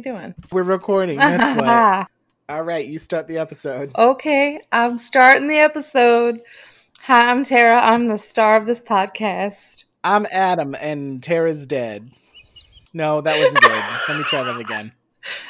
We doing? We're recording. That's why. All right, you start the episode. okay, I'm starting the episode. Hi, I'm Tara. I'm the star of this podcast. I'm Adam, and Tara's dead. No, that wasn't good. Let me try that again.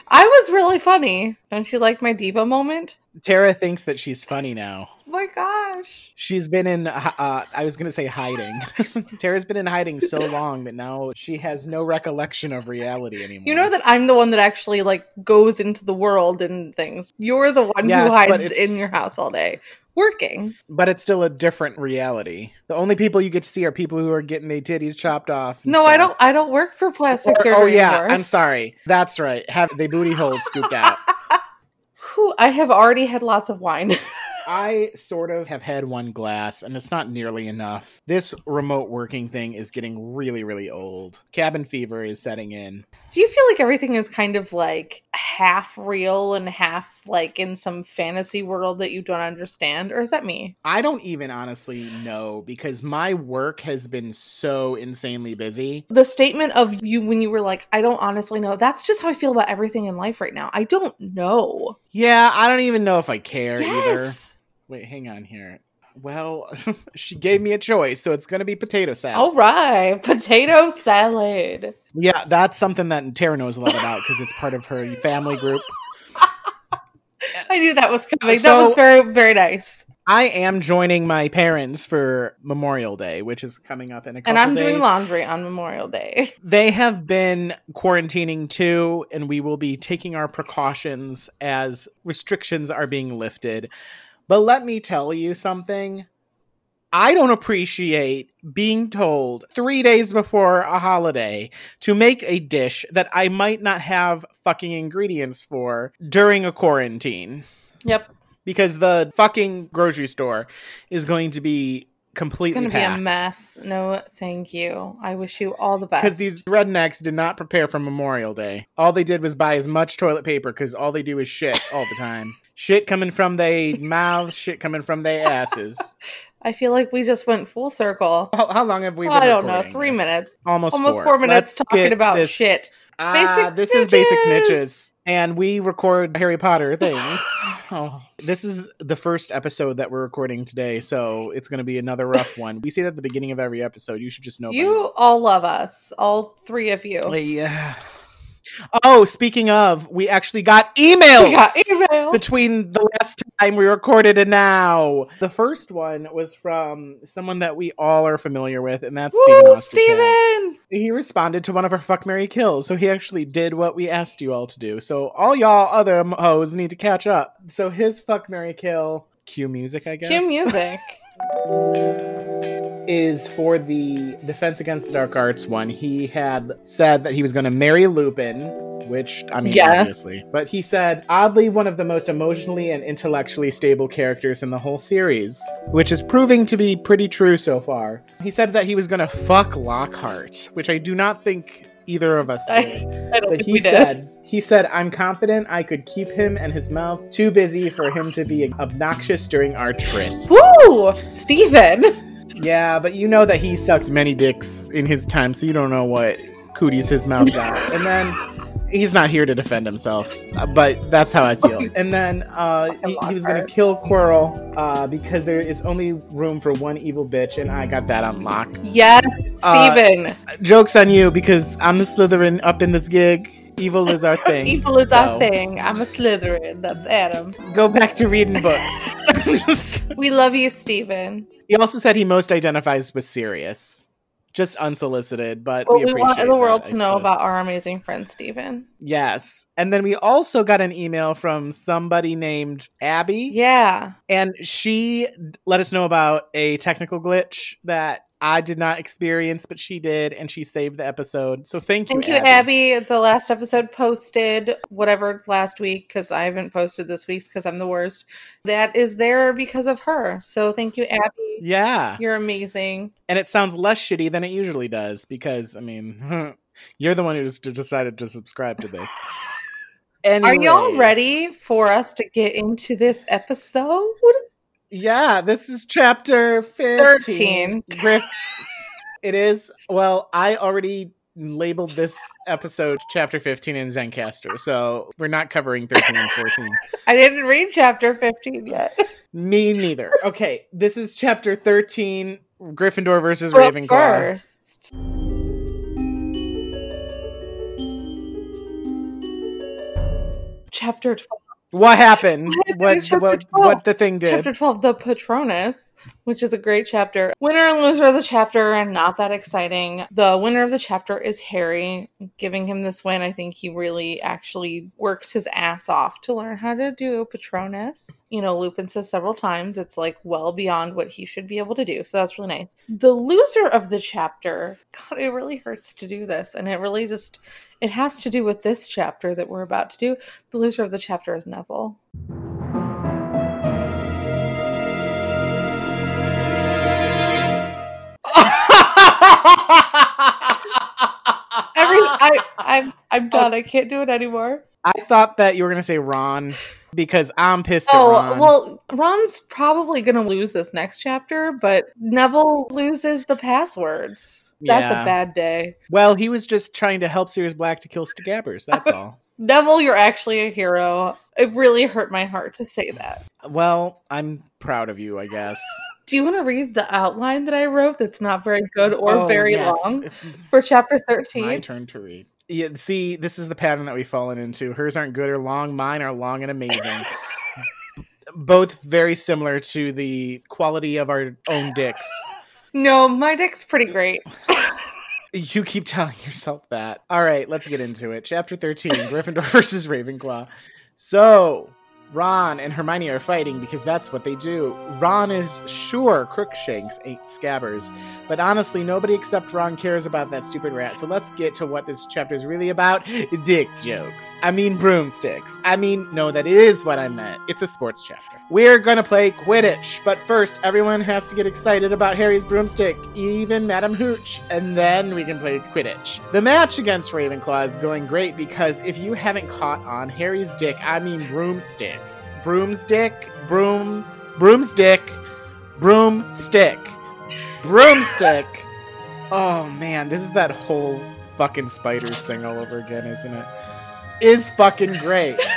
I was really funny. Don't you like my diva moment? Tara thinks that she's funny now. Oh my gosh. She's been in, uh, I was going to say hiding. Tara's been in hiding so long that now she has no recollection of reality anymore. You know that I'm the one that actually like goes into the world and things. You're the one Yes, who hides in your house all day working. But it's still a different reality. The only people you get to see are people who are getting their titties chopped off. No, I don't I don't work for plastic Or- surgery oh yeah, anymore. I'm sorry. That's right. Have the booty holes scooped out. Whew, I have already had lots of wine. I sort of have had one glass, and it's not nearly enough. This remote working thing is getting really, really old. Cabin fever is setting in. Do you feel like everything is kind of like half real and half like in some fantasy world that you don't understand? Or is that me? I don't even honestly know because my work has been so insanely busy. The statement of you when you were like, I don't honestly know, that's just how I feel about everything in life right now. I don't know. Yeah, I don't even know if I care either. Wait, hang on here. Well, she gave me a choice, so it's going to be potato salad. All right. Potato salad. Yeah, that's something that Tara knows a lot about because it's part of her family group. I knew that was coming. that was very, very nice. I am joining my parents for Memorial Day, which is coming up in a couple And I'm days. doing laundry on Memorial Day. They have been quarantining too, and we will be taking our precautions as restrictions are being lifted. But let me tell you something. I don't appreciate being told three days before a holiday to make a dish that I might not have fucking ingredients for during a quarantine. Yep. Because the fucking grocery store is going to be It's completely going to be a mess. No, thank you. I wish you all the best. Because these rednecks did not prepare for Memorial Day. All they did was buy as much toilet paper because all they do is shit all the time. shit coming from their mouths, shit coming from their asses. I feel like we just went full circle. How, how long have we been I don't know, three this? minutes. Almost, Almost four. four, minutes Let's talking about this- shit. Ah, Basic this is Basic Snitches! Snitches. And we record Harry Potter things. oh, this is the first episode that we're recording today, so it's going to be another rough one. We say that at the beginning of every episode. You should just know. You all love us, all three of you. Yeah. Oh, speaking of, we actually got emails We got email. between the last time we recorded and now. The first one was from someone that we all are familiar with, and that's Woo, Ostertag. Steven! He responded to one of our fuck Mary kills, so he actually did what we asked you all to do. So all y'all other hoes need to catch up. So his fuck Mary kill, cue music, I guess Cue music. is for the Defense Against the Dark Arts one. He had said that he was going to marry Lupin, which, I mean, Yes. obviously. But he said, oddly, one of the most emotionally and intellectually stable characters in the whole series, which is proving to be pretty true so far. He said that he was going to fuck Lockhart, which I do not think either of us did. I don't But think he said, he said, I'm confident I could keep him and his mouth too busy for him to be obnoxious during our tryst. Woo! Steven! Yeah, but you know that he sucked many dicks in his time, so you don't know what cooties his mouth got. And then he's not here to defend himself, but that's how I feel. And then uh, he, he was gonna kill Quirrell uh, because there is only room for one evil bitch, and I got that on lock. Yes, Uh, Steven. Jokes on you because I'm the Slytherin up in this gig. Evil is our thing. Evil is our thing. I'm a Slytherin. That's Adam. Go back to reading books. We love you, Steven. he also said he most identifies with Sirius. Just unsolicited, but But we we, appreciate want the world that, to know about our amazing friend, Steven. Yes. And then we also got an email from somebody named Abby. Yeah. And she let us know about a technical glitch that I did not experience, but she did, and she saved the episode. So thank you, Thank you, Abby. The last episode posted whatever last week because I haven't posted this week's because I'm the worst. That is there because of her. So thank you, Abby. Yeah. You're amazing. And it sounds less shitty than it usually does because, I mean, you're the one who's decided to subscribe to this. Are y'all ready for us to get into this episode? Yeah, this is chapter 15. 13. It is. Well, I already labeled this episode chapter 15 in Zencastr, so we're not covering 13 and 14. I didn't read chapter 15 yet. Me neither. Okay, this is chapter 13 Gryffindor versus Ravenclaw. first. Chapter 12. What happened? What What what, what the thing did? Chapter 12, The Patronus, which is a great chapter. Winner and loser of the chapter, and not that exciting. The winner of the chapter is Harry. Giving him this win, I think he really actually works his ass off to learn how to do Patronus. You know, Lupin says several times it's like well beyond what he should be able to do, so that's really nice. The loser of the chapter, God, it really hurts to do this, and it really just. It has to do with this chapter that we're about to do. The loser of the chapter is Neville. Every I I'm I'm done. I can't do it anymore. I thought that you were gonna say Ron because I'm pissed at Oh Ron. well, Ron's probably gonna lose this next chapter, but Neville loses the passwords. That's Yeah. a bad day. Well, he was just trying to help Sirius Black to kill Scabbers. That's all. Neville, you're actually a hero. It really hurt my heart to say that. Well, I'm proud of you, I guess. Do you want to read the outline that I wrote? That's not very good or Oh, very yes, long It's for chapter 13? my turn to read. Yeah, see, this is the pattern that we've fallen into. Hers aren't good or long. Mine are long and amazing. Both very similar to the quality of our own dicks. No, my dick's pretty great. You keep telling yourself that. All right, let's get into it. Chapter 13 Gryffindor versus Ravenclaw. So, Ron and Hermione are fighting because that's what they do. Ron is sure Crookshanks ain't scabbers, but honestly, nobody except Ron cares about that stupid rat. So let's get to what this chapter is really about dick jokes. I mean, broomsticks. I mean, no, that is what I meant. It's a sports chapter. We're gonna play Quidditch, but first, everyone has to get excited about Harry's broomstick, even Madam Hooch, and then we can play Quidditch. The match against Ravenclaw is going great because if you haven't caught on, Harry's dick, I mean broomstick. Broomstick, broom, broomstick, broomstick, broomstick. Oh man, this is that whole fucking spiders thing all over again, isn't it? Is fucking great.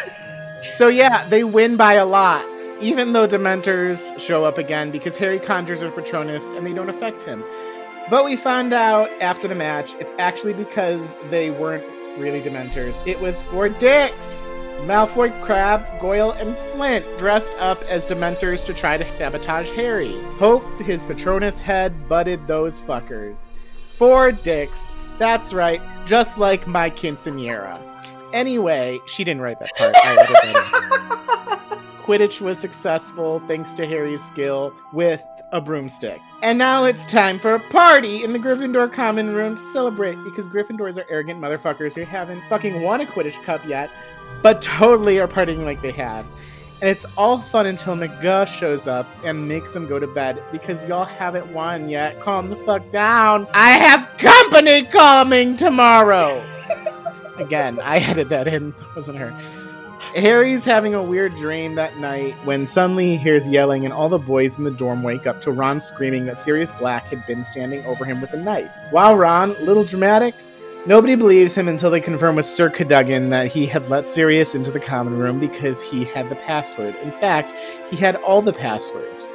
So yeah, they win by a lot, even though Dementors show up again because Harry conjures a Patronus and they don't affect him. But we found out after the match, it's actually because they weren't really Dementors. It was for dicks. Malfoy, Crabbe, Goyle, and Flint dressed up as Dementors to try to sabotage Harry. Hope his Patronus head butted those fuckers. Four dicks. That's right, just like my quinceanera. Anyway, she didn't write that part. Quidditch was successful thanks to Harry's skill with a broomstick. And now it's time for a party in the Gryffindor common room to celebrate because Gryffindors are arrogant motherfuckers who haven't fucking won a Quidditch cup yet, but totally are partying like they have. And it's all fun until McGuh shows up and makes them go to bed because y'all haven't won yet. Calm the fuck down. I have company coming tomorrow. Again, I added that in, wasn't her. Harry's having a weird dream that night when suddenly he hears yelling, and all the boys in the dorm wake up to Ron screaming that Sirius Black had been standing over him with a knife. Wow, Ron, little dramatic? Nobody believes him until they confirm with Sir Cadogan that he had let Sirius into the common room because he had the password. In fact, he had all the passwords.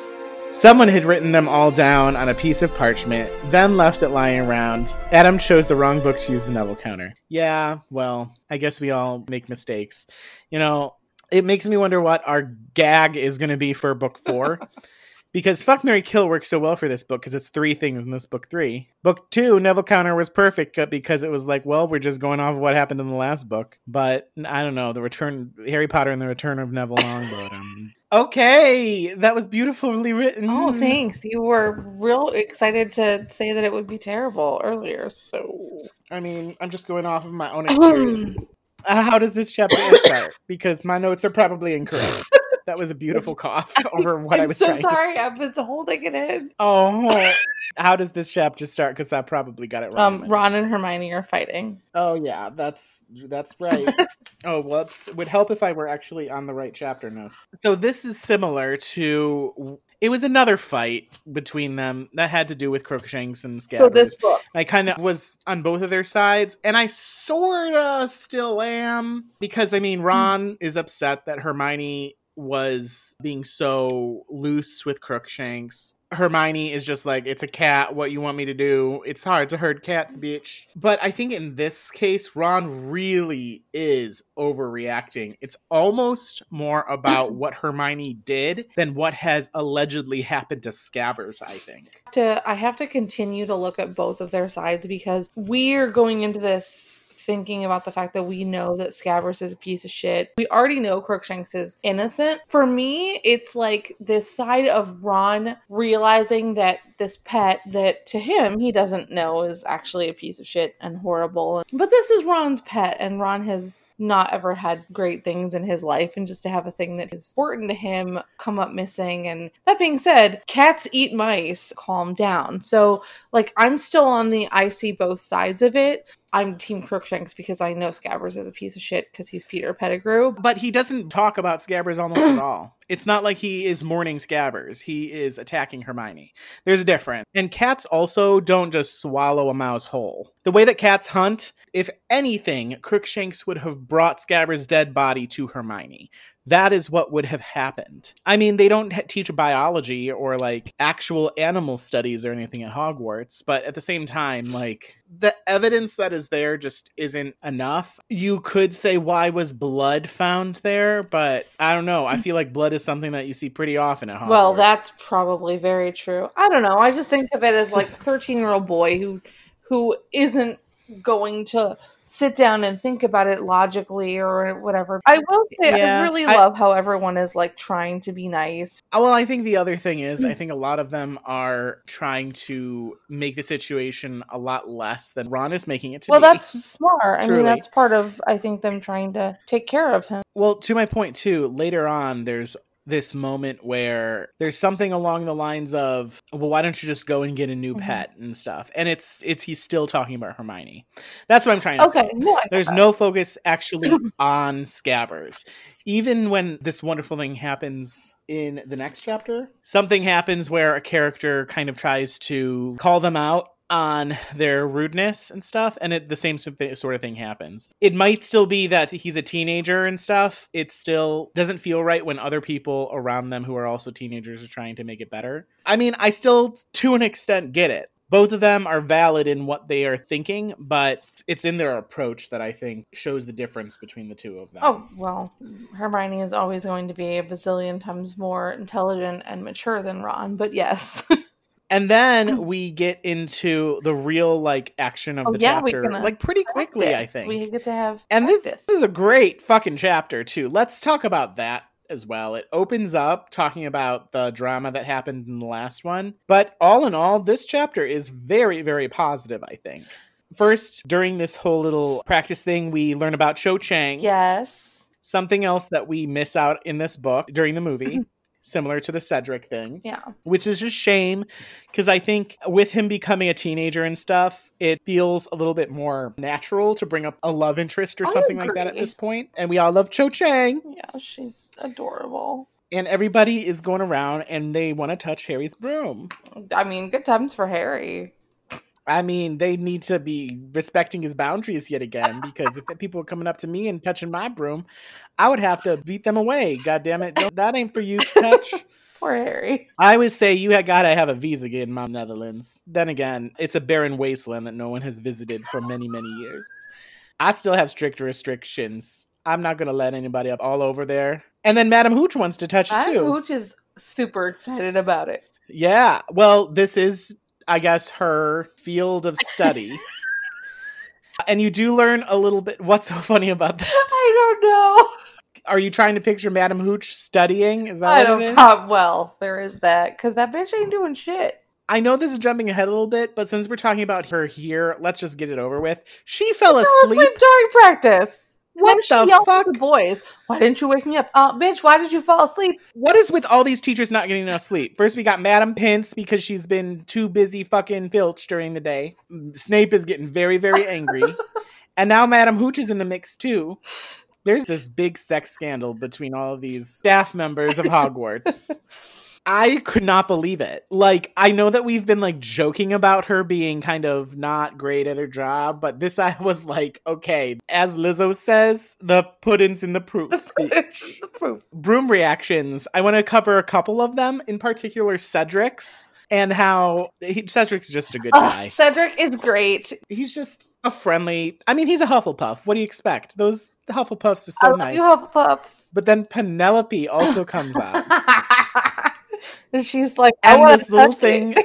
Someone had written them all down on a piece of parchment, then left it lying around. Adam chose the wrong book to use the Neville counter. Yeah, well, I guess we all make mistakes. You know, it makes me wonder what our gag is going to be for book four. because Fuck Mary Kill works so well for this book because it's three things in this book three. Book two, Neville Counter was perfect uh, because it was like, well, we're just going off of what happened in the last book. But I don't know, the return, Harry Potter and the Return of Neville Longbottom. okay, that was beautifully written. Oh, thanks. You were real excited to say that it would be terrible earlier. So I mean, I'm just going off of my own experience. Uh, how does this chapter start? Because my notes are probably incorrect. That was a beautiful cough over what I I'm was so trying to say. sorry. I was holding it in. Oh, how does this chapter start? Because I probably got it wrong. Um, Ron and Hermione are fighting. Oh yeah, that's that's right. oh whoops! Would help if I were actually on the right chapter notes. So this is similar to it was another fight between them that had to do with Crookshanks and Scabbers. So this book, I kind of was on both of their sides, and I sort of still am because I mean, Ron is upset that Hermione was being so loose with Crookshanks. Hermione is just like, it's a cat. What you want me to do? It's hard to herd cats, bitch. But I think in this case, Ron really is overreacting. It's almost more about what Hermione did than what has allegedly happened to Scabbers, I think. to I have to continue to look at both of their sides because we're going into this thinking about the fact that we know that Scabbers is a piece of shit. We already know Crookshanks is innocent. For me, it's like this side of Ron realizing that this pet that to him he doesn't know is actually a piece of shit and horrible. But this is Ron's pet and Ron has not ever had great things in his life and just to have a thing that is important to him come up missing and that being said, cats eat mice. Calm down. So like I'm still on the I see both sides of it. I'm Team Crookshanks because I know Scabbers is a piece of shit because he's Peter Pettigrew. But he doesn't talk about Scabbers almost at all. It's not like he is mourning Scabbers. He is attacking Hermione. There's a difference. And cats also don't just swallow a mouse whole. The way that cats hunt, if anything, Crookshanks would have brought Scabbers' dead body to Hermione. That is what would have happened. I mean, they don't teach biology or like actual animal studies or anything at Hogwarts, but at the same time, like the evidence that is there just isn't enough. You could say, why was blood found there? But I don't know. I hmm. feel like blood is something that you see pretty often at Hogwarts. Well, that's probably very true. I don't know. I just think of it as like 13 year old boy who who isn't going to sit down and think about it logically or whatever. I will say Yeah, I really I- love how everyone is like trying to be nice. Uh, Well, I think the other thing is, I think a lot of them are trying to make the situation a lot less than Ron is making it to Well, be. that's smart. I mean, that's part of I think them trying to take care of him. Well, to my point too, later on there's this moment where there's something along the lines of, "Well, why don't you just go and get a new Mhm. pet and stuff?" And it's it's he's still talking about Hermione. That's what I'm trying to Okay, say. no, There's no focus actually on Scabbers. Even when this wonderful thing happens in the next chapter, something happens where a character kind of tries to call them out on their rudeness and stuff and it, the same sort of- thing happens. It might still be that he's a teenager and stuff. It still doesn't feel right when other people around them who are also teenagers are trying to make it better. I mean i still to an extent get it. Both of them are valid in what they are thinking but it's in their approach that i think shows the difference between the two of them. Oh, well, Hermione is always going to be a bazillion times more intelligent and mature than Ron, but yes. And then mm. we get into the real like action of Oh, the yeah, chapter, like pretty quickly, I think. We get to have and this, this is a great fucking chapter too. Let's talk about that as well. It opens up talking about the drama that happened in the last one, but all in all, this chapter is very, very positive. I think. First, during this whole little practice thing, we learn about Cho Chang. Yes. Something else that we miss out in this book during the movie, similar to the Cedric thing Yeah. which is a shame because I think with him becoming a teenager and stuff, it feels a little bit more natural to bring up a love interest or I something like that at this point. And we all love Cho Chang, Yeah, she's adorable. and everybody is going around and they want to touch Harry's broom. I mean, good times for Harry. I mean, they need to be respecting his boundaries yet again because if people are coming up to me and touching my broom, I would have to beat them away. God damn it. Don't- That ain't for you to touch. Poor Harry. I always say you had gotta have a visa in my Netherlands. Then again, it's a barren wasteland that no one has visited for many, many years. I still have strict restrictions. I'm not gonna let anybody up all over there. And then Madam Hooch wants to touch it I, too. Hooch is super excited about it. Yeah. Well, this is, I guess, her field of study. and you do learn a little bit. What's so funny about that? I don't know. Are you trying to picture Madam Hooch studying? Is that I what don't it is? Well, there is that because that bitch ain't doing shit. I know this is jumping ahead a little bit, but since we're talking about her here, let's just get it over with. She fell Fell asleep. asleep during practice. What the fuck? the boys? Why didn't you wake me up? Uh, bitch, why did you fall asleep? What is with all these teachers not getting enough sleep? First, we got Madam Pince because she's been too busy fucking filch during the day. Snape is getting very, very angry. and now Madam Hooch is in the mix too. There's this big sex scandal between all of these staff members of Hogwarts. I could not believe it. Like, I know that we've been like joking about her being kind of not great at her job, but this I was like, okay, as Lizzo says, the pudding's in the proof. the proof. Broom reactions. I want to cover a couple of them, in particular Cedric's. And how he, Cedric's just a good Oh, guy. Cedric is great. He's just a friendly. I mean, he's a Hufflepuff. What do you expect? Those Hufflepuffs are I so love nice. you, Hufflepuffs. But then Penelope also comes up. and she's like, I and want this little thing.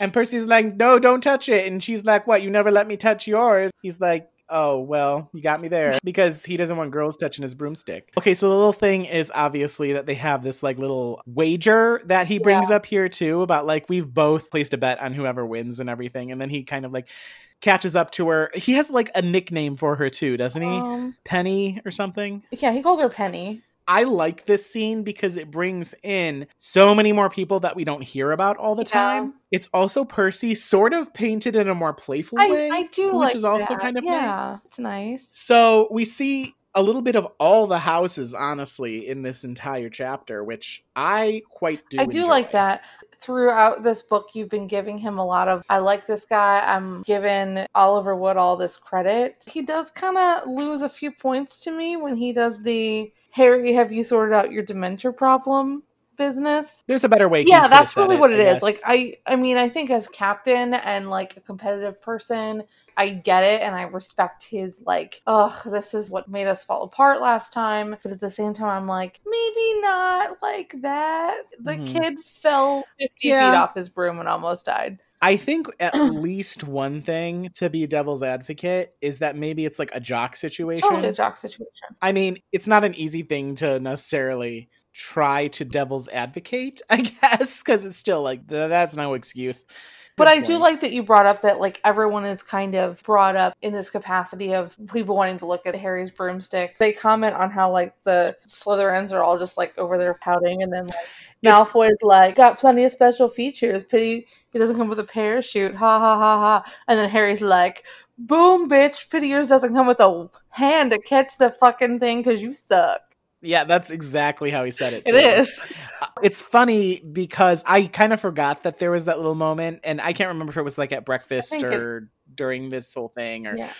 And Percy's like, no, don't touch it. And she's like, what? You never let me touch yours. He's like, oh, well, you got me there. Because he doesn't want girls touching his broomstick. Okay, so the little thing is obviously that they have this like little wager that he brings up here too about like we've both placed a bet on whoever wins and everything. And then he kind of like catches up to her. He has like a nickname for her too, doesn't he? Um, Penny or something. yeah, he calls her Penny. I like this scene because it brings in so many more people that we don't hear about all the Yeah. time. It's also Percy sort of painted in a more playful I, way, I do which like is also that. kind of yeah, nice. It's nice. So we see a little bit of all the houses, honestly, in this entire chapter, which I quite do. I do enjoy. like that. Throughout this book, you've been giving him a lot of, I like this guy. I'm giving Oliver Wood all this credit. He does kind of lose a few points to me when he does the Harry, have you sorted out your Dementor problem business? There's a better way. yeah that's really what I it is like i i mean i think as captain and like a competitive person i get it and i respect his like ugh this is what made us fall apart last time but at the same time i'm like maybe not like that the Mhm. kid fell 50 Yeah. feet off his broom and almost died I think at least one thing to be devil's advocate is that maybe it's like a jock situation. totally a jock situation I mean, it's not an easy thing to necessarily try to devil's advocate, I guess, because it's still like th- that's no excuse. But I do like that you brought up that like everyone is kind of brought up in this capacity of people wanting to look at Harry's broomstick. They comment on how like the Slytherins are all just like over there pouting, and then like Malfoy's like got plenty of special features. Pity he doesn't come with a parachute. Ha ha ha ha. And then Harry's like, "Boom, bitch! Pity yours doesn't come with a hand to catch the fucking thing because you suck." Yeah, that's exactly how he said it. It too. is. Uh, it's funny because I kind of forgot that there was that little moment, and I can't remember if it was like at breakfast think it- or during this whole thing or Yeah.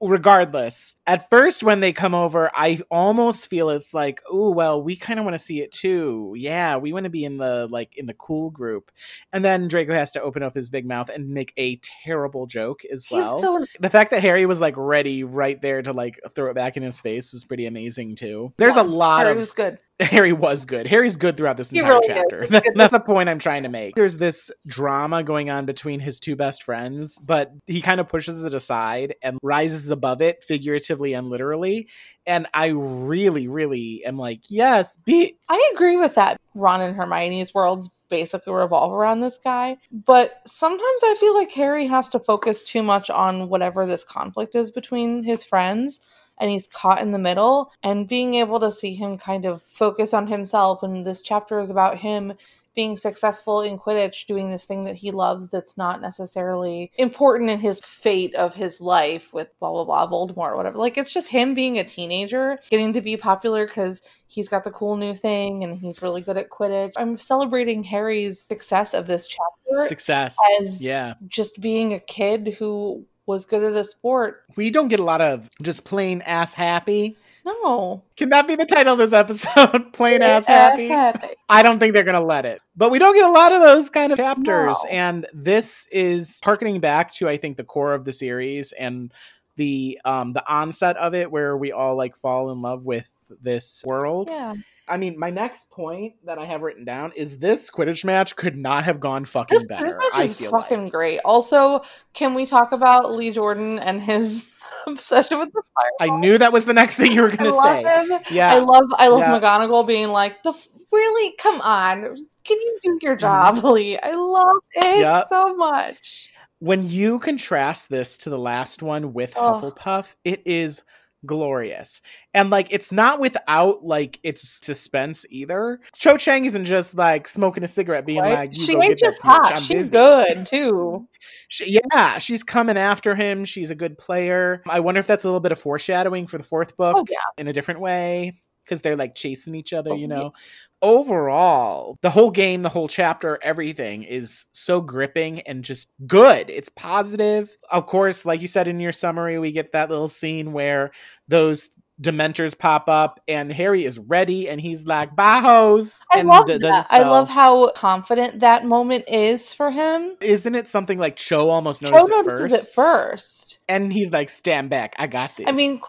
regardless. At first when they come over i almost feel it's like oh well we kind of want to see it too. Yeah we want to be in the like in the cool group. And then draco has to open up his big mouth and make a terrible joke as well. so the fact that harry was like ready right there to like throw it back in his face was pretty amazing too. There's a lot Harry of was good. Harry was good. Harry's good throughout this entire really chapter. He's That- good. that's the point I'm trying to make. There's this drama going on between his two best friends, but he kind of pushes it aside and rises above it, figuratively and literally. And I really, really am like, yes, be. I agree with that. Ron and Hermione's worlds basically revolve around this guy. But sometimes I feel like Harry has to focus too much on whatever this conflict is between his friends. And he's caught in the middle. And being able to see him kind of focus on himself. And this chapter is about him being successful in Quidditch, doing this thing that he loves that's not necessarily important in his fate of his life with blah, blah, blah, Voldemort or whatever. Like, it's just him being a teenager, getting to be popular because he's got the cool new thing and he's really good at Quidditch. I'm celebrating Harry's success of this chapter Success. as Yeah. just being a kid who was good at a sport. We don't get a lot of just plain ass happy. No. Can that be the title of this episode? plain ass happy? happy. I don't think they're going to let it. But we don't get a lot of those kind of chapters. No. And this is harkening back to, I think, the core of the series and the um the onset of it where we all like fall in love with this world. Yeah. I mean, my next point that I have written down is this Quidditch match could not have gone fucking This better. I feel fucking like. great. Also, can we talk about Lee Jordan and his obsession with the fire? I knew that was the next thing you were going to say. him. Yeah. I love I love Yeah. McGonagall being like the f- really come on can you do your job Lee I love it Yep. so much when you contrast this to the last one with Oh. Hufflepuff, it is glorious. And like it's not without like its suspense either. Cho Chang isn't just like smoking a cigarette being right? like, you she ain't just hot she's busy." good too She- yeah, she's coming after him. She's a good player. I wonder if that's a little bit of foreshadowing for the fourth book oh yeah in a different way. because they're like chasing each other, oh, you Oh, know. Overall, the whole game, the whole chapter, everything is so gripping and just good. It's positive. Of course, like you said in your summary, we get that little scene where those dementors pop up and Harry is ready and he's like, Bajos. I and love d- that. I love how confident that moment is for him. Isn't it something like Cho almost Cho noticed it notices first? it first. And he's like, stand back. I got this. I mean,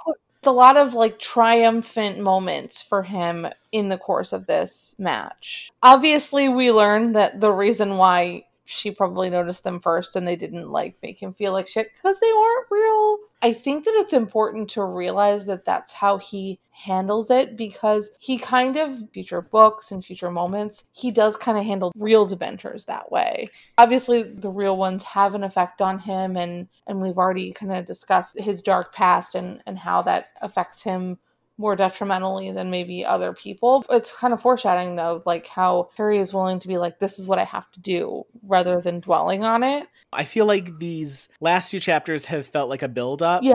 it's a lot of like triumphant moments for him in the course of this match. Obviously, we learned that the reason why she probably noticed them first and they didn't like make him feel like shit because they weren't real. I think that it's important to realize that that's how he handles it because he kind of future books and future moments he does kind of handle real Dementors that way obviously the real ones have an effect on him and and we've already kind of discussed his dark past and and how that affects him more detrimentally than maybe other people. It's kind of foreshadowing though, like how Harry is willing to be like, this is what I have to do rather than dwelling on it. I feel like these last few chapters have felt like a build up. Yeah.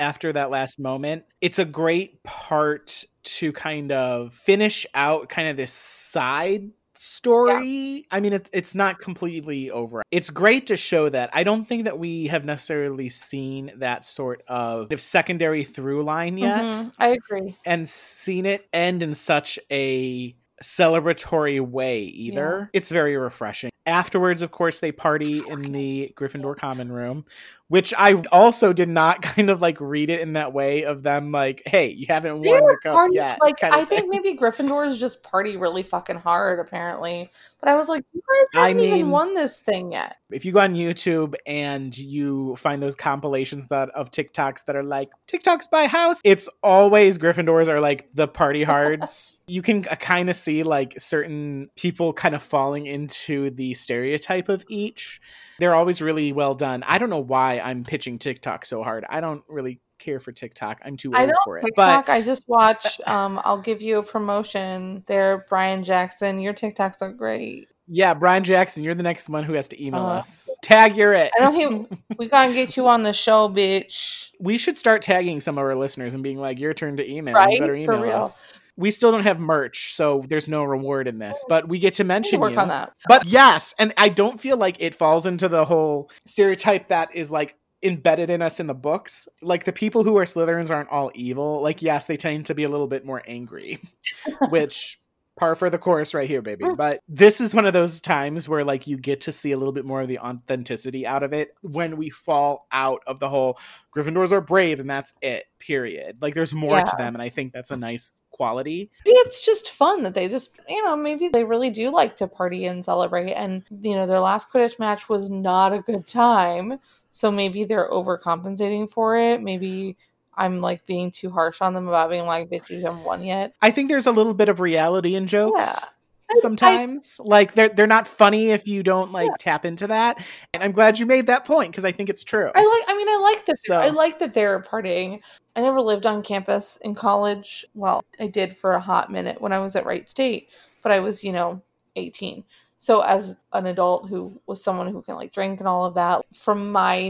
After that last moment, it's a great part to kind of finish out kind of this side story. I mean, it, it's not completely over. It's great to show that. I don't think that we have necessarily seen that sort of secondary through line yet Mhm, I agree. and seen it end in such a celebratory way either. It's very refreshing. Afterwards, of course, they party in the Gryffindor common room, which I also did not kind of like read it in that way of them like, hey, you haven't They won the cup party- yet. like I think maybe Gryffindors just party really fucking hard apparently. But I was like, you guys I haven't mean- even won this thing yet. if you go on YouTube and you find those compilations that of TikToks that are like TikToks by house, it's always Gryffindors are like the party hards. you can uh, kind of see like certain people kind of falling into the stereotype of each. They're always really well done. I don't know why I'm pitching TikTok so hard. I don't really care for TikTok. I'm too old for it. TikTok. But I just watch. Um, I'll give you a promotion there, Brian Jackson. Your TikToks are great. yeah, Brian Jackson, you're the next one who has to email Uh, us. Tag you're it. I don't hate. we gotta get you on the show, bitch. we should start tagging some of our listeners and being like, "Your turn to email. Right? You better email us." We still don't have merch, so there's no reward in this, but we get to mention work you. on that. But yes, and I don't feel like it falls into the whole stereotype that is like embedded in us in the books. Like the people who are Slytherins aren't all evil. Like yes, they tend to be a little bit more angry, which par for the course right here, baby. Mm. But this is one of those times where like you get to see a little bit more of the authenticity out of it when we fall out of the whole Gryffindors are brave and that's it. Period. Like there's more to them, and I think that's a nice quality. Maybe it's just fun that they just, you know, maybe they really do like to party and celebrate. And, you know, their last Quidditch match was not a good time. So maybe they're overcompensating for it. Maybe I'm like being too harsh on them about being like, bitch, you haven't won yet. I think there's a little bit of reality in jokes. Yeah. I- sometimes like they're they're not funny if you don't like tap into that and i'm glad you made that point because i think it's true I like. I mean, I like that. So- I like that they're partying. I never lived on campus in college. Well, I did for a hot minute when I was at Wright State, but I was, you know, eighteen. So as an adult who was someone who can like drink and all of that, from my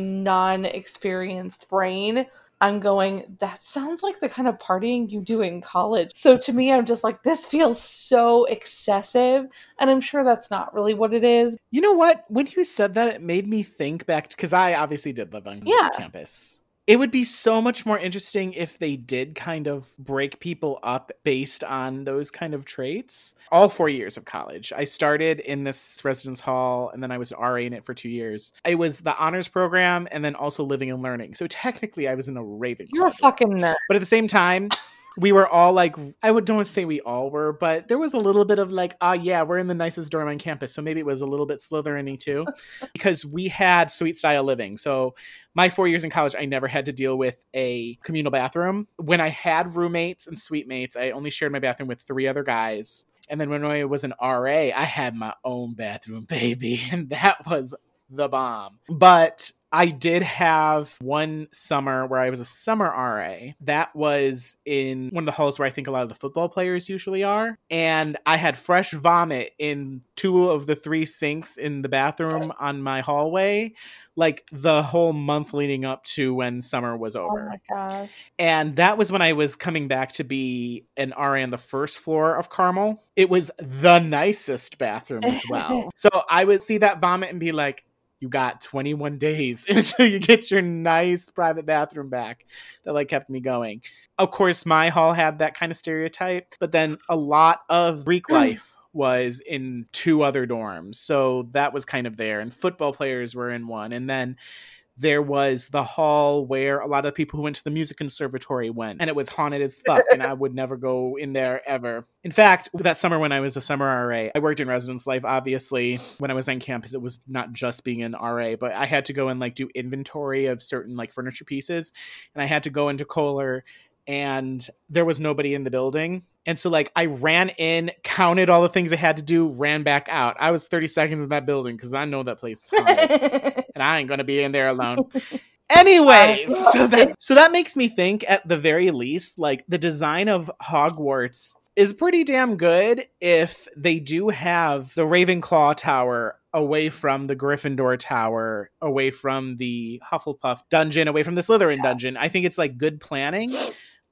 non-experienced brain, I'm going. That sounds like the kind of partying you do in college. So to me, I'm just like, this feels so excessive, and I'm sure that's not really what it is. you know what when you said that it made me think back because i obviously did live on Yeah. campus it would be so much more interesting if they did kind of break people up based on those kind of traits. All four years of college. I started in this residence hall and then I was an RA in it for two years. It was the honors program and then also living and learning. So technically I was in a Ravenclaw. You're a fucking nerd. But at the same time, we were all like, I would don't say we all were, but there was a little bit of like, ah, yeah, we're in the nicest dorm on campus, so maybe it was a little bit Slytherin-y too, because we had suite style living. So my four years in college, I never had to deal with a communal bathroom. When I had roommates and suite mates, I only shared my bathroom with three other guys. And then when I was an RA, I had my own bathroom, baby, and that was the bomb. But I did have one summer where I was a summer RA. That was in one of the halls where I think a lot of the football players usually are. And I had fresh vomit in two of the three sinks in the bathroom on my hallway like the whole month leading up to when summer was oh over. Oh my gosh. And that was when I was coming back to be an RA on the first floor of Carmel. It was the nicest bathroom as well. so I would see that vomit and be like, you got 21 days until you get your nice private bathroom back. That like kept me going. Of course, my hall had that kind of stereotype, but then a lot of Greek hmm. life was in two other dorms. So that was kind of there. And football players were in one. And then there was the hall where a lot of people who went to the music conservatory went and it was haunted as fuck and i would never go in there ever. In fact that summer when i was a summer ra i worked in residence life obviously. When i was on campus it was not just being an ra but i had to go and like do inventory of certain like furniture pieces and i had to go into kohler and there was nobody in the building. And so like I ran in, counted all the things I had to do, ran back out. I was 30 seconds in that building because I know that place and I ain't gonna be in there alone. Anyways, so that so that makes me think at the very least, like the design of Hogwarts is pretty damn good if they do have the Ravenclaw Tower away from the Gryffindor Tower, away from the Hufflepuff dungeon, away from the Slytherin yeah. dungeon. I think it's like good planning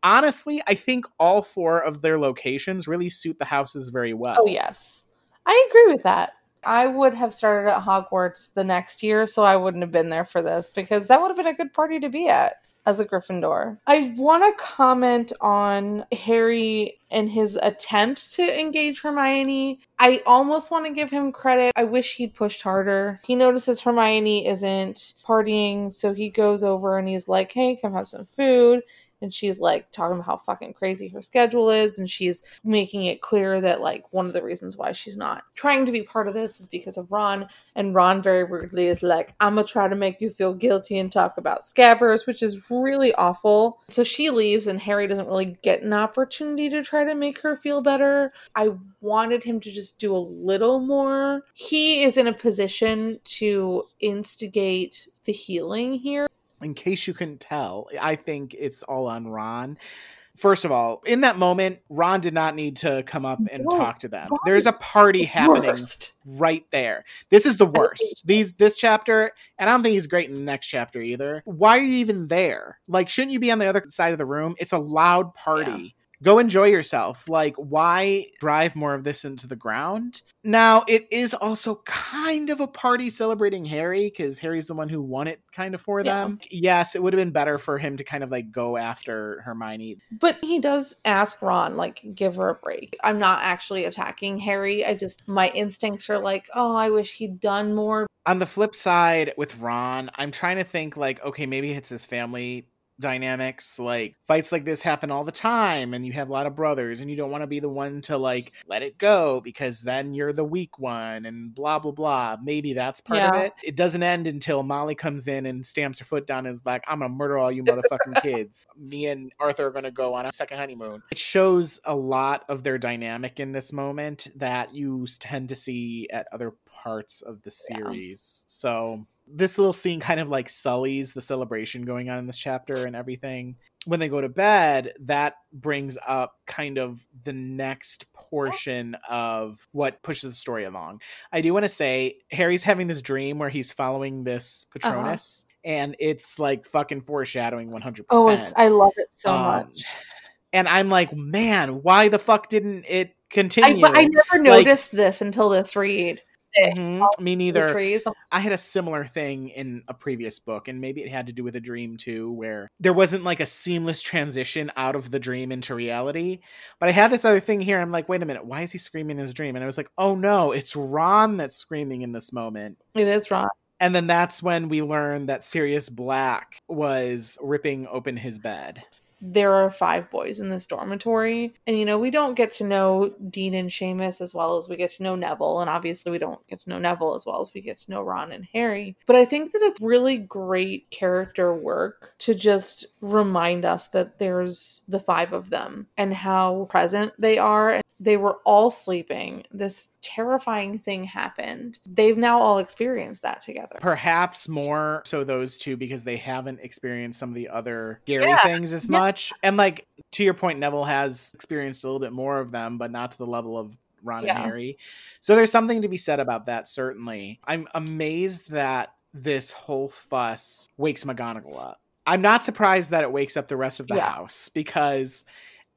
honestly, I think all four of their locations really suit the houses very well. Oh, yes. I agree with that. I would have started at Hogwarts the next year, so I wouldn't have been there for this because that would have been a good party to be at as a Gryffindor. I want to comment on Harry and his attempt to engage Hermione. I almost want to give him credit. I wish he'd pushed harder. He notices Hermione isn't partying, so he goes over and he's like, hey, come have some food and she's like talking about how fucking crazy her schedule is and she's making it clear that like one of the reasons why she's not trying to be part of this is because of Ron and Ron very rudely is like I'm gonna try to make you feel guilty and talk about scabbers which is really awful. So she leaves and Harry doesn't really get an opportunity to try to make her feel better. I wanted him to just do a little more. He is in a position to instigate the healing here in case you couldn't tell, I think it's all on Ron. First of all, in that moment, Ron did not need to come up and talk to them. There's a party happening worst. right there. This is the worst. These this chapter, and I don't think he's great in the next chapter either. Why are you even there? Like, shouldn't you be on the other side of the room? It's a loud party. Yeah go enjoy yourself. Like, why drive more of this into the ground? Now, it is also kind of a party celebrating Harry because Harry's the one who won it kind of for yeah. them. Yes, it would have been better for him to kind of like go after Hermione. But he does ask Ron, like, give her a break. I'm not actually attacking Harry. I just, my instincts are like, oh, I wish he'd done more. On the flip side, with Ron, I'm trying to think like, okay, maybe it's his family dynamics like fights like this happen all the time and you have a lot of brothers and you don't want to be the one to like let it go because then you're the weak one and blah blah blah. Maybe that's part yeah. of it. It doesn't end until molly comes in and stamps her foot down and is like i'm gonna murder all you motherfucking kids. Me and arthur are gonna go on a second honeymoon. It shows a lot of their dynamic in this moment that you tend to see at other parts of the series. Yeah. So this little scene kind of like sullies the celebration going on in this chapter and everything. When they go to bed, that brings up kind of the next portion of what pushes the story along. I do want to say Harry's having this dream where he's following this uh-huh. Patronus. Uh-huh. And it's like fucking foreshadowing 100%. Oh, it's, I love it so um, much. And I'm like, man, why the fuck didn't it continue? I, I never noticed like, this until this read. Mm-hmm. Me neither. I had a similar thing in a previous book, and maybe it had to do with a dream too, where there wasn't like a seamless transition out of the dream into reality. But I had this other thing here. I'm like, wait a minute, why is he screaming in his dream? And I was like, oh no, it's Ron that's screaming in this moment. It is Ron. And then that's when we learned that Sirius Black was ripping open his bed there are five boys in this dormitory. And, you know, we don't get to know Dean and Seamus as well as we get to know Neville. And obviously, we don't get to know Neville as well as we get to know Ron and Harry. But I think that it's really great character work to just remind us that there's the five of them and how present they are they were all sleeping. This terrifying thing happened. They've now all experienced that together. Perhaps more so those two because they haven't experienced some of the other scary Yeah. things as Yeah. much. And like to your point, Neville has experienced a little bit more of them, but not to the level of Ron Yeah. and Harry. So there's something to be said about that, certainly. I'm amazed that this whole fuss wakes McGonagall up. I'm not surprised that it wakes up the rest of the Yeah. house because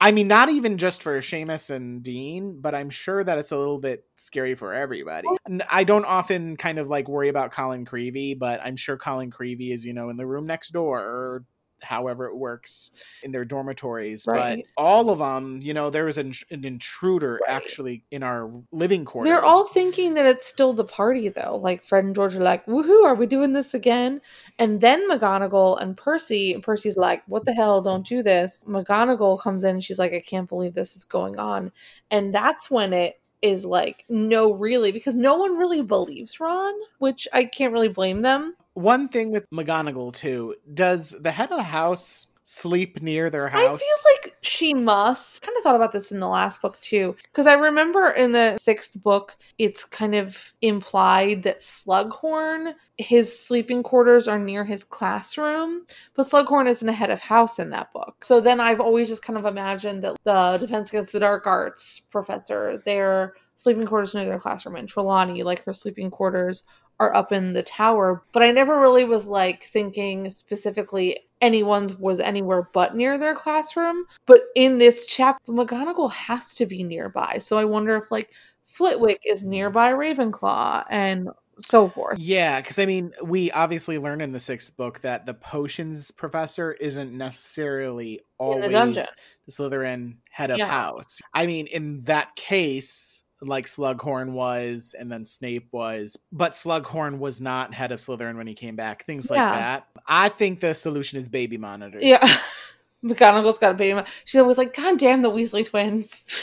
I mean, not even just for Seamus and Dean, but I'm sure that it's a little bit scary for everybody. I don't often kind of like worry about Colin Creevey, but I'm sure Colin Creevey is, you know, in the room next door or however it works in their dormitories. Right. But all of them, you know, there was an, an intruder Right. actually in our living quarters. They're all thinking that it's still the party, though. Like Fred and George are like, "Woohoo! Are we doing this again?" And then McGonagall and Percy, and Percy's like, "What the hell? Don't do this." McGonagall comes in, and she's like, "I can't believe this is going on," and that's when it is like, "No, really," because no one really believes Ron, which I can't really blame them. One thing with McGonagall too, does the head of the house sleep near their house? I feel like she must. Kind of thought about this in the last book too, because I remember in the sixth book, it's kind of implied that Slughorn, his sleeping quarters are near his classroom, but Slughorn isn't a head of house in that book. So then I've always just kind of imagined that the Defense Against the Dark Arts professor, their sleeping quarters near their classroom, and Trelawney, like her sleeping quarters are up in the tower. But I never really was like thinking specifically anyone's was anywhere but near their classroom. But in this chapter, McGonagall has to be nearby. So I wonder if like Flitwick is nearby Ravenclaw and so forth. Yeah, because I mean, we obviously learn in the sixth book that the potions professor isn't necessarily always the Slytherin head of Yeah. house. I mean, in that case, like Slughorn was, and then Snape was, but Slughorn was not head of Slytherin when he came back. Things like Yeah. that. I think the solution is baby monitors. Yeah. McGonagall's got a baby. She's always like, God damn the Weasley twins.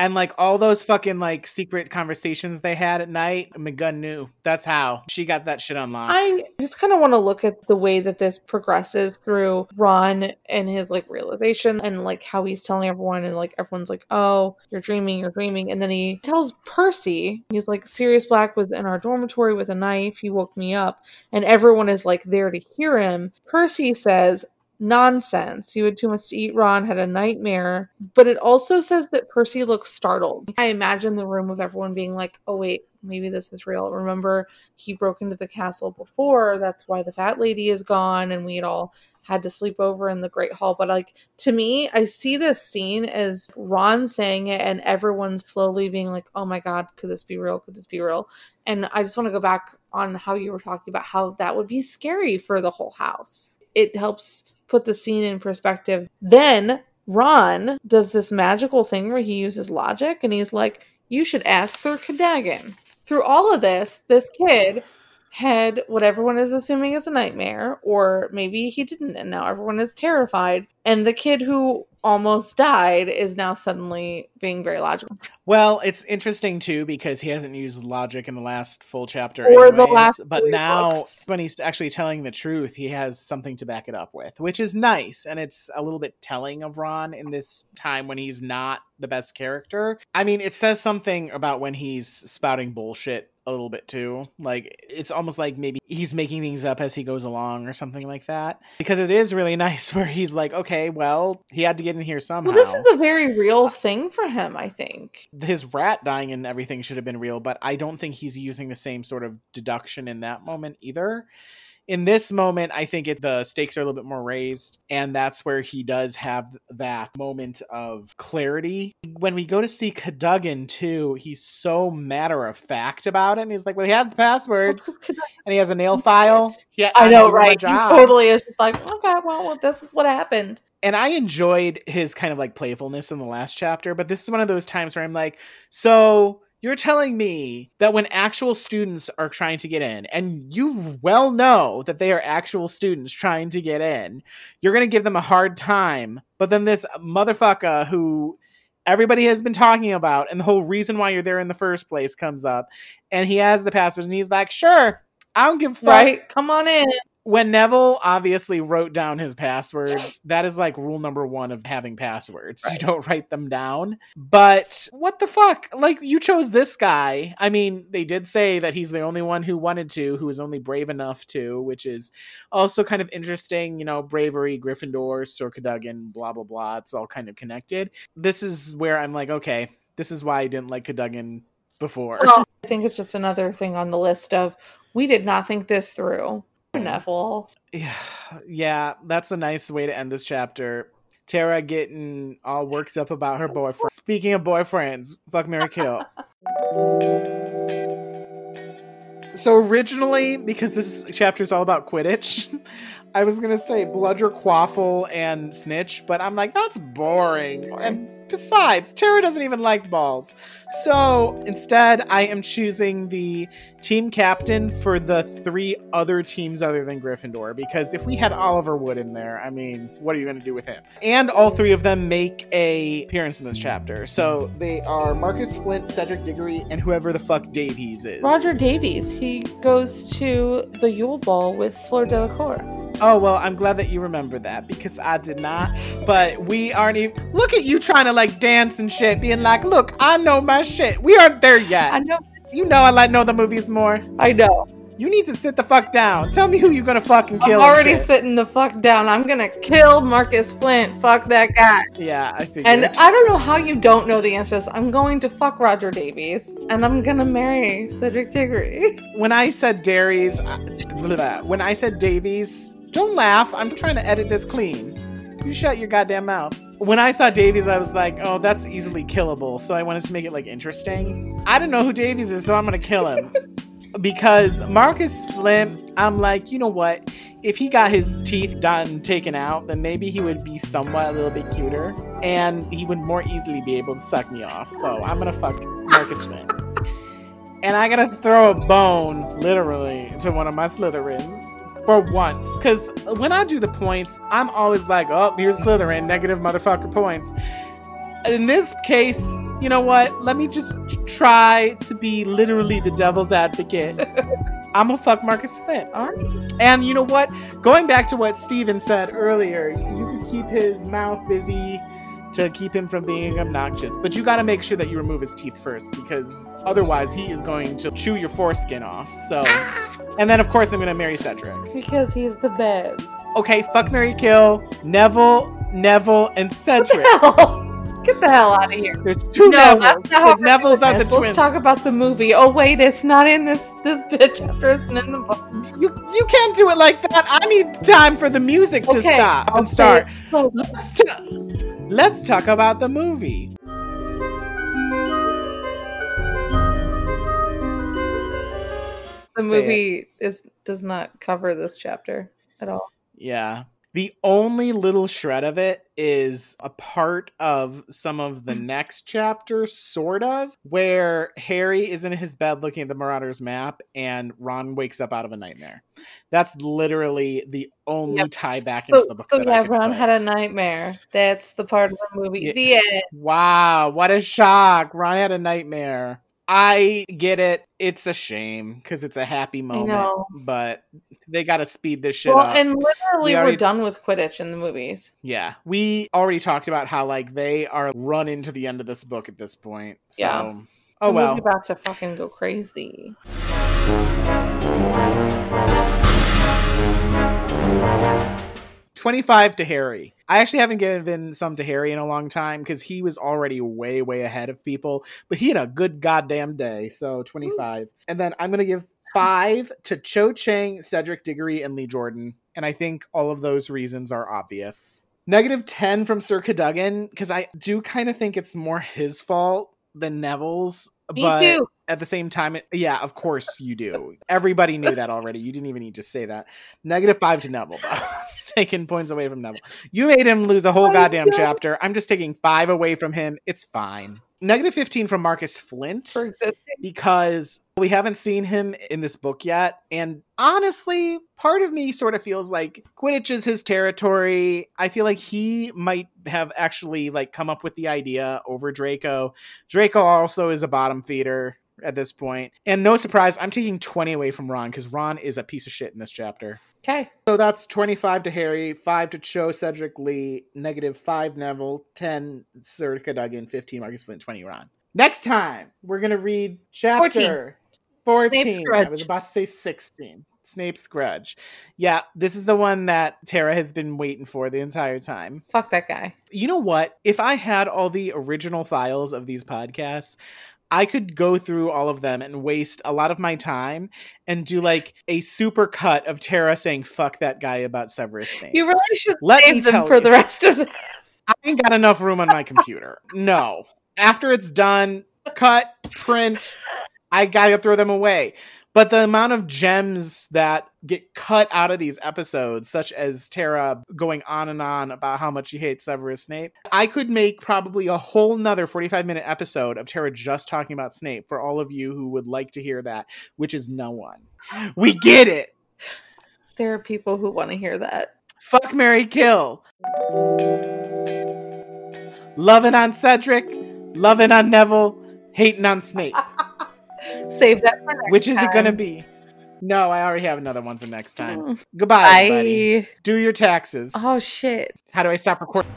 And like all those fucking like secret conversations they had at night, McGunn knew. That's how she got that shit unlocked. I just kind of want to look at the way that this progresses through Ron and his like realization and like how he's telling everyone and like everyone's like, "Oh, you're dreaming, you're dreaming." And then he tells Percy, he's like, "Sirius Black was in our dormitory with a knife. He woke me up." And everyone is like there to hear him. Percy says, Nonsense. You had too much to eat, Ron, had a nightmare. But it also says that Percy looks startled. I imagine the room of everyone being like, oh, wait, maybe this is real. Remember, he broke into the castle before. That's why the fat lady is gone, and we had all had to sleep over in the Great Hall. But like to me, I see this scene as Ron saying it, and everyone slowly being like, "Oh my god, could this be real? Could this be real?" And I just want to go back on how you were talking about how that would be scary for the whole house. It helps put the scene in perspective. Then Ron does this magical thing where he uses logic, and he's like, "You should ask Sir Cadogan." Through all of this, this kid had what everyone is assuming is a nightmare, or maybe he didn't, and now everyone is terrified. And the kid who almost died is now suddenly being very logical. Well, it's interesting too because he hasn't used logic in the last full chapter Or the last but now books. when he's actually telling the truth, he has something to back it up with, which is nice and it's a little bit telling of Ron in this time when he's not the best character. I mean, it says something about when he's spouting bullshit a little bit too. Like it's almost like maybe he's making things up as he goes along or something like that. Because it is really nice where he's like, "Okay, well, he had to get in here somehow." Well, this is a very real thing for him, I think. His rat dying and everything should have been real, but I don't think he's using the same sort of deduction in that moment either. In this moment, I think it, the stakes are a little bit more raised, and that's where he does have that moment of clarity. When we go to see Cadogan too, he's so matter of fact about it, and he's like, "Well, he had the passwords, and he has a nail file." Yeah, I know, right? He totally is just like, okay, well, well, this is what happened. And I enjoyed his kind of like playfulness in the last chapter, but this is one of those times where I'm like, so you're telling me that when actual students are trying to get in, and you well know that they are actual students trying to get in, you're going to give them a hard time, but then this motherfucker who everybody has been talking about, and the whole reason why you're there in the first place comes up, and he has the passwords, and he's like, sure. I don't give a fuck. Right? Come on in. When Neville obviously wrote down his passwords, that is like rule number one of having passwords. You don't write them down. But what the fuck? Like, you chose this guy. I mean, they did say that he's the only one who wanted to, who was only brave enough to, which is also kind of interesting. You know, bravery, Gryffindor, Sir Cadogan, blah, blah, blah. It's all kind of connected. This is where I'm like, okay, this is why I didn't like Cadogan before. Well, I think it's just another thing on the list of we did not think this through. Neville. Yeah, yeah, that's a nice way to end this chapter. Tara getting all worked up about her boyfriend. Speaking of boyfriends, fuck Marry Kill. so originally, because this chapter is all about Quidditch, I was gonna say Bludger, Quaffle, and Snitch, but I'm like, that's boring. And besides, Tara doesn't even like balls. So instead, I am choosing the team captain for the three other teams other than Gryffindor. Because if we had Oliver Wood in there, I mean, what are you going to do with him? And all three of them make a appearance in this chapter. So they are Marcus Flint, Cedric Diggory, and whoever the fuck Davies is. Roger Davies. He goes to the Yule Ball with Fleur Delacour. Oh well, I'm glad that you remember that because I did not. But we aren't even. Look at you trying to like dance and shit, being like, "Look, I know my shit." We aren't there yet. I know. You know I like know the movies more. I know. You need to sit the fuck down. Tell me who you're gonna fucking kill. I'm already sitting the fuck down. I'm gonna kill Marcus Flint. Fuck that guy. Yeah, I figured. And I don't know how you don't know the answer to this. I'm going to fuck Roger Davies, and I'm gonna marry Cedric Diggory. when I said uh, blah, blah. when I said Davies, don't laugh. I'm trying to edit this clean. You shut your goddamn mouth. When I saw Davies, I was like, oh, that's easily killable. So I wanted to make it like interesting. I don't know who Davies is, so I'm gonna kill him. because Marcus Flint, I'm like, you know what? If he got his teeth done taken out, then maybe he would be somewhat a little bit cuter, and he would more easily be able to suck me off. So I'm gonna fuck Marcus Flint. And I gotta throw a bone, literally, to one of my Slytherins for once. Because when I do the points, I'm always like, oh, here's Slytherin, negative motherfucker points. In this case, you know what? Let me just try to be literally the devil's advocate. I'm gonna fuck Marcus Flint. Alright. And you know what? Going back to what Steven said earlier, you could keep his mouth busy to keep him from being obnoxious. But you gotta make sure that you remove his teeth first because otherwise he is going to chew your foreskin off. So ah! And then of course I'm gonna marry Cedric. Because he's the best. Okay, fuck Marry Kill, Neville, Neville, and Cedric. Hell, Get the hell out of here. There's two No, Nevilles. that's not how The Nevilles are the Let's twins. talk about the movie. Oh wait, it's not in this this bit chapter. It's in the book. You you can't do it like that. I need time for the music to stop and start. slowly. Let's, t- let's talk about the movie. The movie is does not cover this chapter at all. Yeah. The only little shred of it is a part of some of the next chapter, sort of, where Harry is in his bed looking at the Marauders map and Ron wakes up out of a nightmare. That's literally the only Yep. tie back into the book. so yeah, Ron had a nightmare. That's the part of the movie. Yeah. The end. Wow, what a shock. Ron had a nightmare. I get it. It's a shame because it's a happy moment, but they got to speed this shit Well, up. and literally, We already- we're done with Quidditch in the movies. Yeah, we already talked about how like they are run into the end of this book at this point. So, Yeah. oh well. about to fucking go crazy. Twenty-five to Harry. I actually haven't given some to Harry in a long time because he was already way, way ahead of people. But he had a good goddamn day. So twenty-five, and then I'm gonna give five to Cho Chang, Cedric Diggory, and Lee Jordan. And I think all of those reasons are obvious. Negative 10 from Sir Cadogan, because I do kind of think it's more his fault than Neville's. Me but too. at the same time, it, yeah, of course you do. Everybody knew that already. You didn't even need to say that. Negative five to Neville, though. taking points away from Neville. You made him lose a whole goddamn chapter. I'm just taking five away from him. It's fine. Negative 15 from Marcus Flint because we haven't seen him in this book yet. And honestly, part of me sort of feels like Quidditch is his territory. I feel like he might have actually like come up with the idea over Draco. Draco also is a bottom feeder at this point. And no surprise, I'm taking 20 away from Ron because Ron is a piece of shit in this chapter. Okay. So that's 25 to Harry, 5 to Cho, Cedric Lee, negative 5 Neville, 10 Sir Duggan, 15 Marcus Flint, 20 Ron. Next time, we're going to read chapter 14. Snape's I was about to say 16. Snape's Grudge. Yeah, this is the one that Tara has been waiting for the entire time. Fuck that guy. You know what? If I had all the original files of these podcasts, I could go through all of them and waste a lot of my time and do like a super cut of Tara saying "fuck that guy" about Severus Snape. You really should Let me save them tell for you. the rest of this. I ain't got enough room on my computer. No. After it's done, cut, print, I gotta throw them away. But the amount of gems that get cut out of these episodes, such as Tara going on and on about how much she hates Severus Snape, I could make probably a whole nother 45 minute episode of Tara just talking about Snape for all of you who would like to hear that, which is no one. We get it. There are people who want to hear that. Fuck Marry Kill. Loving on Cedric, loving on Neville, hating on Snape. Save that for next Which is it gonna be? No, I already have another one for next time. Mm. Goodbye. Bye. Do your taxes. Oh shit. How do I stop recording?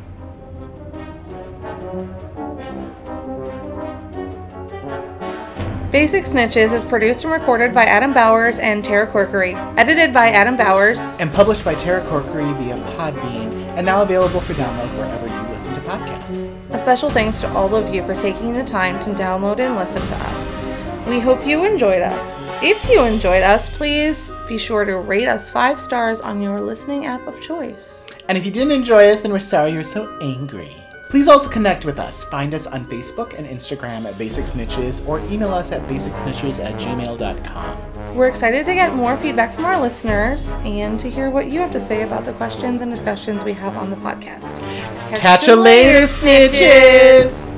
Basic Snitches is produced and recorded by Adam Bowers and Tara Corkery. Edited by Adam Bowers. And published by Tara Corkery via Podbean, and now available for download wherever you listen to podcasts. A special thanks to all of you for taking the time to download and listen to us. We hope you enjoyed us. If you enjoyed us, please be sure to rate us five stars on your listening app of choice. And if you didn't enjoy us, then we're sorry you're so angry. Please also connect with us. Find us on Facebook and Instagram at Basic Snitches or email us at basicsnitches at gmail.com. We're excited to get more feedback from our listeners and to hear what you have to say about the questions and discussions we have on the podcast. Catch you later, snitches!